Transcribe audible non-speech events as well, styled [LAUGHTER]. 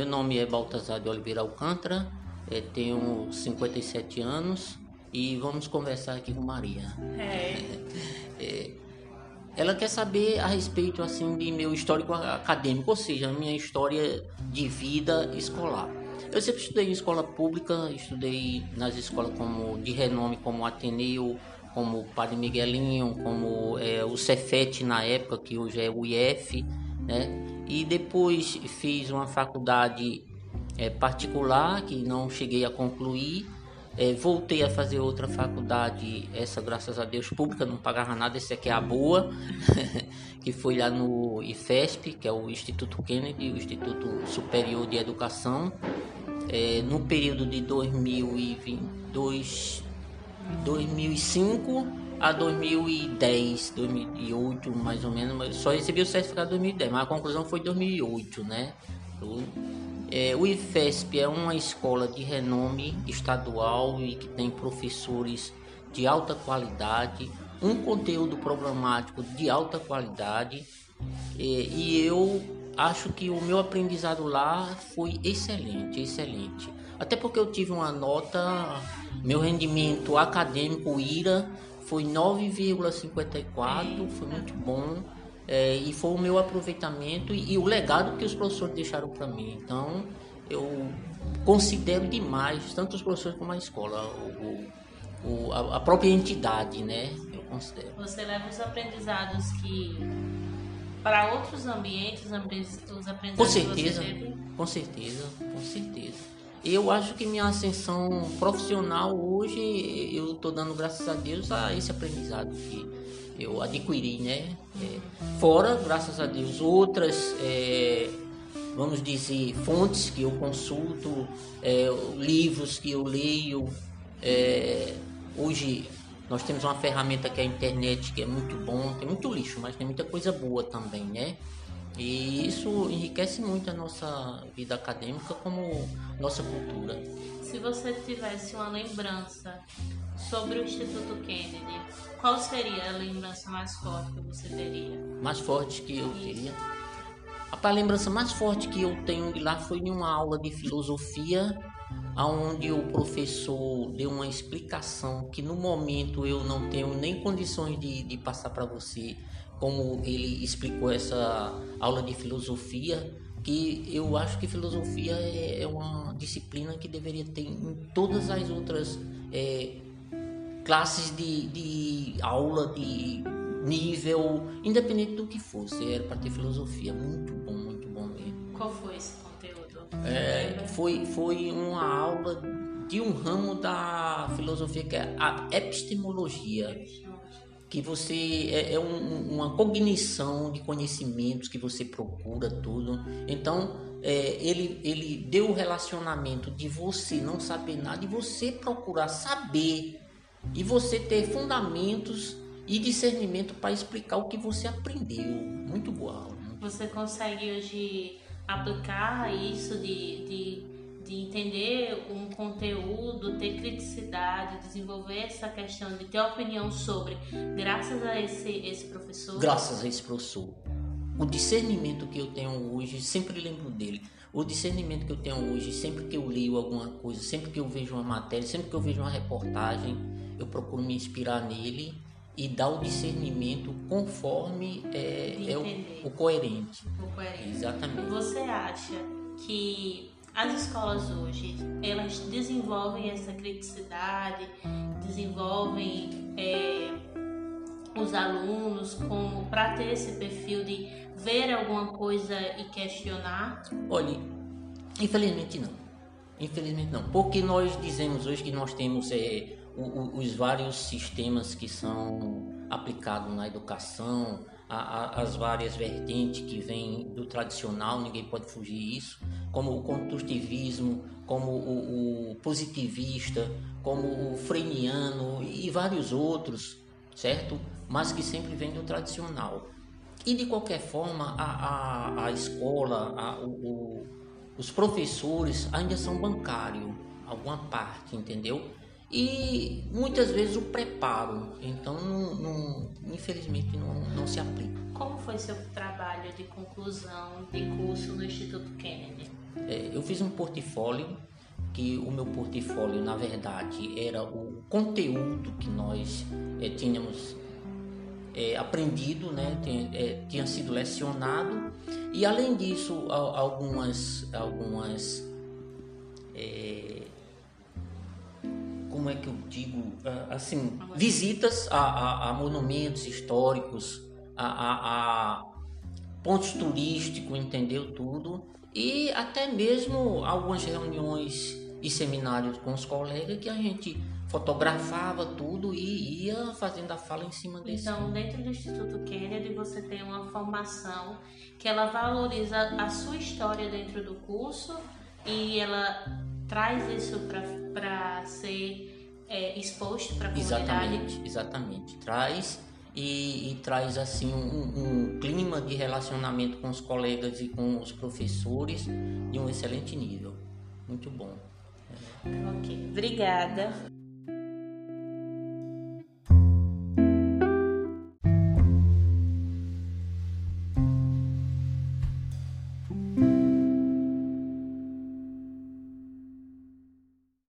Meu nome é Baltazar de Oliveira Alcântara, é, tenho 57 anos e vamos conversar aqui com Maria. É. É, [LAUGHS] ela quer saber a respeito assim de meu histórico acadêmico, ou seja, a minha história de vida escolar. Eu sempre estudei em escola pública, estudei nas escolas como de renome como Ateneu, como Padre Miguelinho, como é, o Cefet na época, que hoje é o IF, né? E depois fiz uma faculdade é, particular que não cheguei a concluir. É, voltei a fazer outra faculdade, essa graças a Deus pública, não pagava nada, essa aqui é a boa, [LAUGHS] que foi lá no IFESP, que é o Instituto Kennedy, o Instituto Superior de Educação, é, no período de 2022, 2005 a 2010, 2008 mais ou menos, mas só recebi o certificado em 2010, mas a conclusão foi 2008, né? É, o IFESP é uma escola de renome estadual e que tem professores de alta qualidade, um conteúdo programático de alta qualidade é, e eu acho que o meu aprendizado lá foi excelente, excelente. Até porque eu tive uma nota, meu rendimento acadêmico IRA foi 9,54, foi muito bom. É, e foi o meu aproveitamento e, e, o legado que os professores deixaram para mim. Então, eu considero demais, tanto os professores como a escola, o, o, a, a, própria entidade, né? Eu considero. Você leva os aprendizados que para outros ambientes, os aprendizados com certeza, com certeza, com certeza. Eu acho que minha ascensão profissional hoje eu estou dando graças a Deus a esse aprendizado que eu adquiri, né? É, fora, graças a Deus, outras, é, vamos dizer, fontes que eu consulto, é, livros que eu leio. É, hoje nós temos uma ferramenta que é a internet, que é muito bom, tem muito lixo, mas tem muita coisa boa também, né? E isso enriquece muito a nossa vida acadêmica como nossa cultura. Se você tivesse uma lembrança sobre o Instituto Kennedy, qual seria a lembrança mais forte que você teria? Mais forte que eu teria? A lembrança mais forte que eu tenho de lá foi em uma aula de filosofia onde o professor deu uma explicação que no momento eu não tenho nem condições de, de passar para você, como ele explicou essa aula de filosofia, que eu acho que filosofia é, é uma disciplina que deveria ter em todas as outras é, classes de, de aula, de nível, independente do que fosse, era para ter filosofia, muito bom, muito bom mesmo. Qual foi esse é, foi, foi uma aula de um ramo da filosofia que é a epistemologia que você é, é um, uma cognição de conhecimentos que você procura tudo. Então é, ele ele deu o relacionamento de você não saber nada e você procurar saber e você ter fundamentos e discernimento para explicar o que você aprendeu. Muito boa você consegue hoje aplicar isso de, de, de entender conteúdo, ter criticidade, desenvolver essa questão de ter opinião sobre, graças a esse, esse professor? Graças a esse professor. O discernimento que eu tenho hoje, sempre lembro dele. O discernimento que eu tenho hoje, sempre que eu leio alguma coisa, sempre que eu vejo uma matéria, sempre que eu vejo uma reportagem, eu procuro me inspirar nele e dar o discernimento conforme é, é o, o, coerente. O coerente. Exatamente. Você acha que as escolas hoje elas desenvolvem essa criticidade, desenvolvem é, os alunos como para ter esse perfil de ver alguma coisa e questionar? Olha, infelizmente não. Infelizmente não, porque nós dizemos hoje que nós temos é, os vários sistemas que são aplicados na educação, as várias vertentes que vêm do tradicional, ninguém pode fugir isso, como o construtivismo, como o, o positivista, como o freiniano e vários outros, certo? Mas que sempre vem do tradicional. E de qualquer forma, a, a, a escola, a, o, os professores ainda são bancários, alguma parte, entendeu? E muitas vezes o preparo. Então, não, não, infelizmente, não, não se aplica. como foi seu trabalho de conclusão de curso no Instituto Kennedy? É, eu fiz um portfólio que o meu portfólio na verdade era o conteúdo que nós é, tínhamos é, aprendido, né, tinha, é, tinha sido lecionado e além disso algumas algumas é, como é que eu digo ah, assim visitas a, a, a monumentos históricos a, a, pontos turísticos entendeu tudo e até mesmo algumas reuniões e seminários com os colegas que a gente fotografava tudo e ia fazendo a fala em cima desse. Então, dentro do Instituto Kennedy, você tem uma formação que ela valoriza a sua história dentro do curso e ela traz isso para ser é, exposto para a comunidade. Exatamente, exatamente. Traz e, e traz assim um, um, clima de relacionamento com os colegas e com os professores de um excelente nível. Muito bom. Ok, obrigada.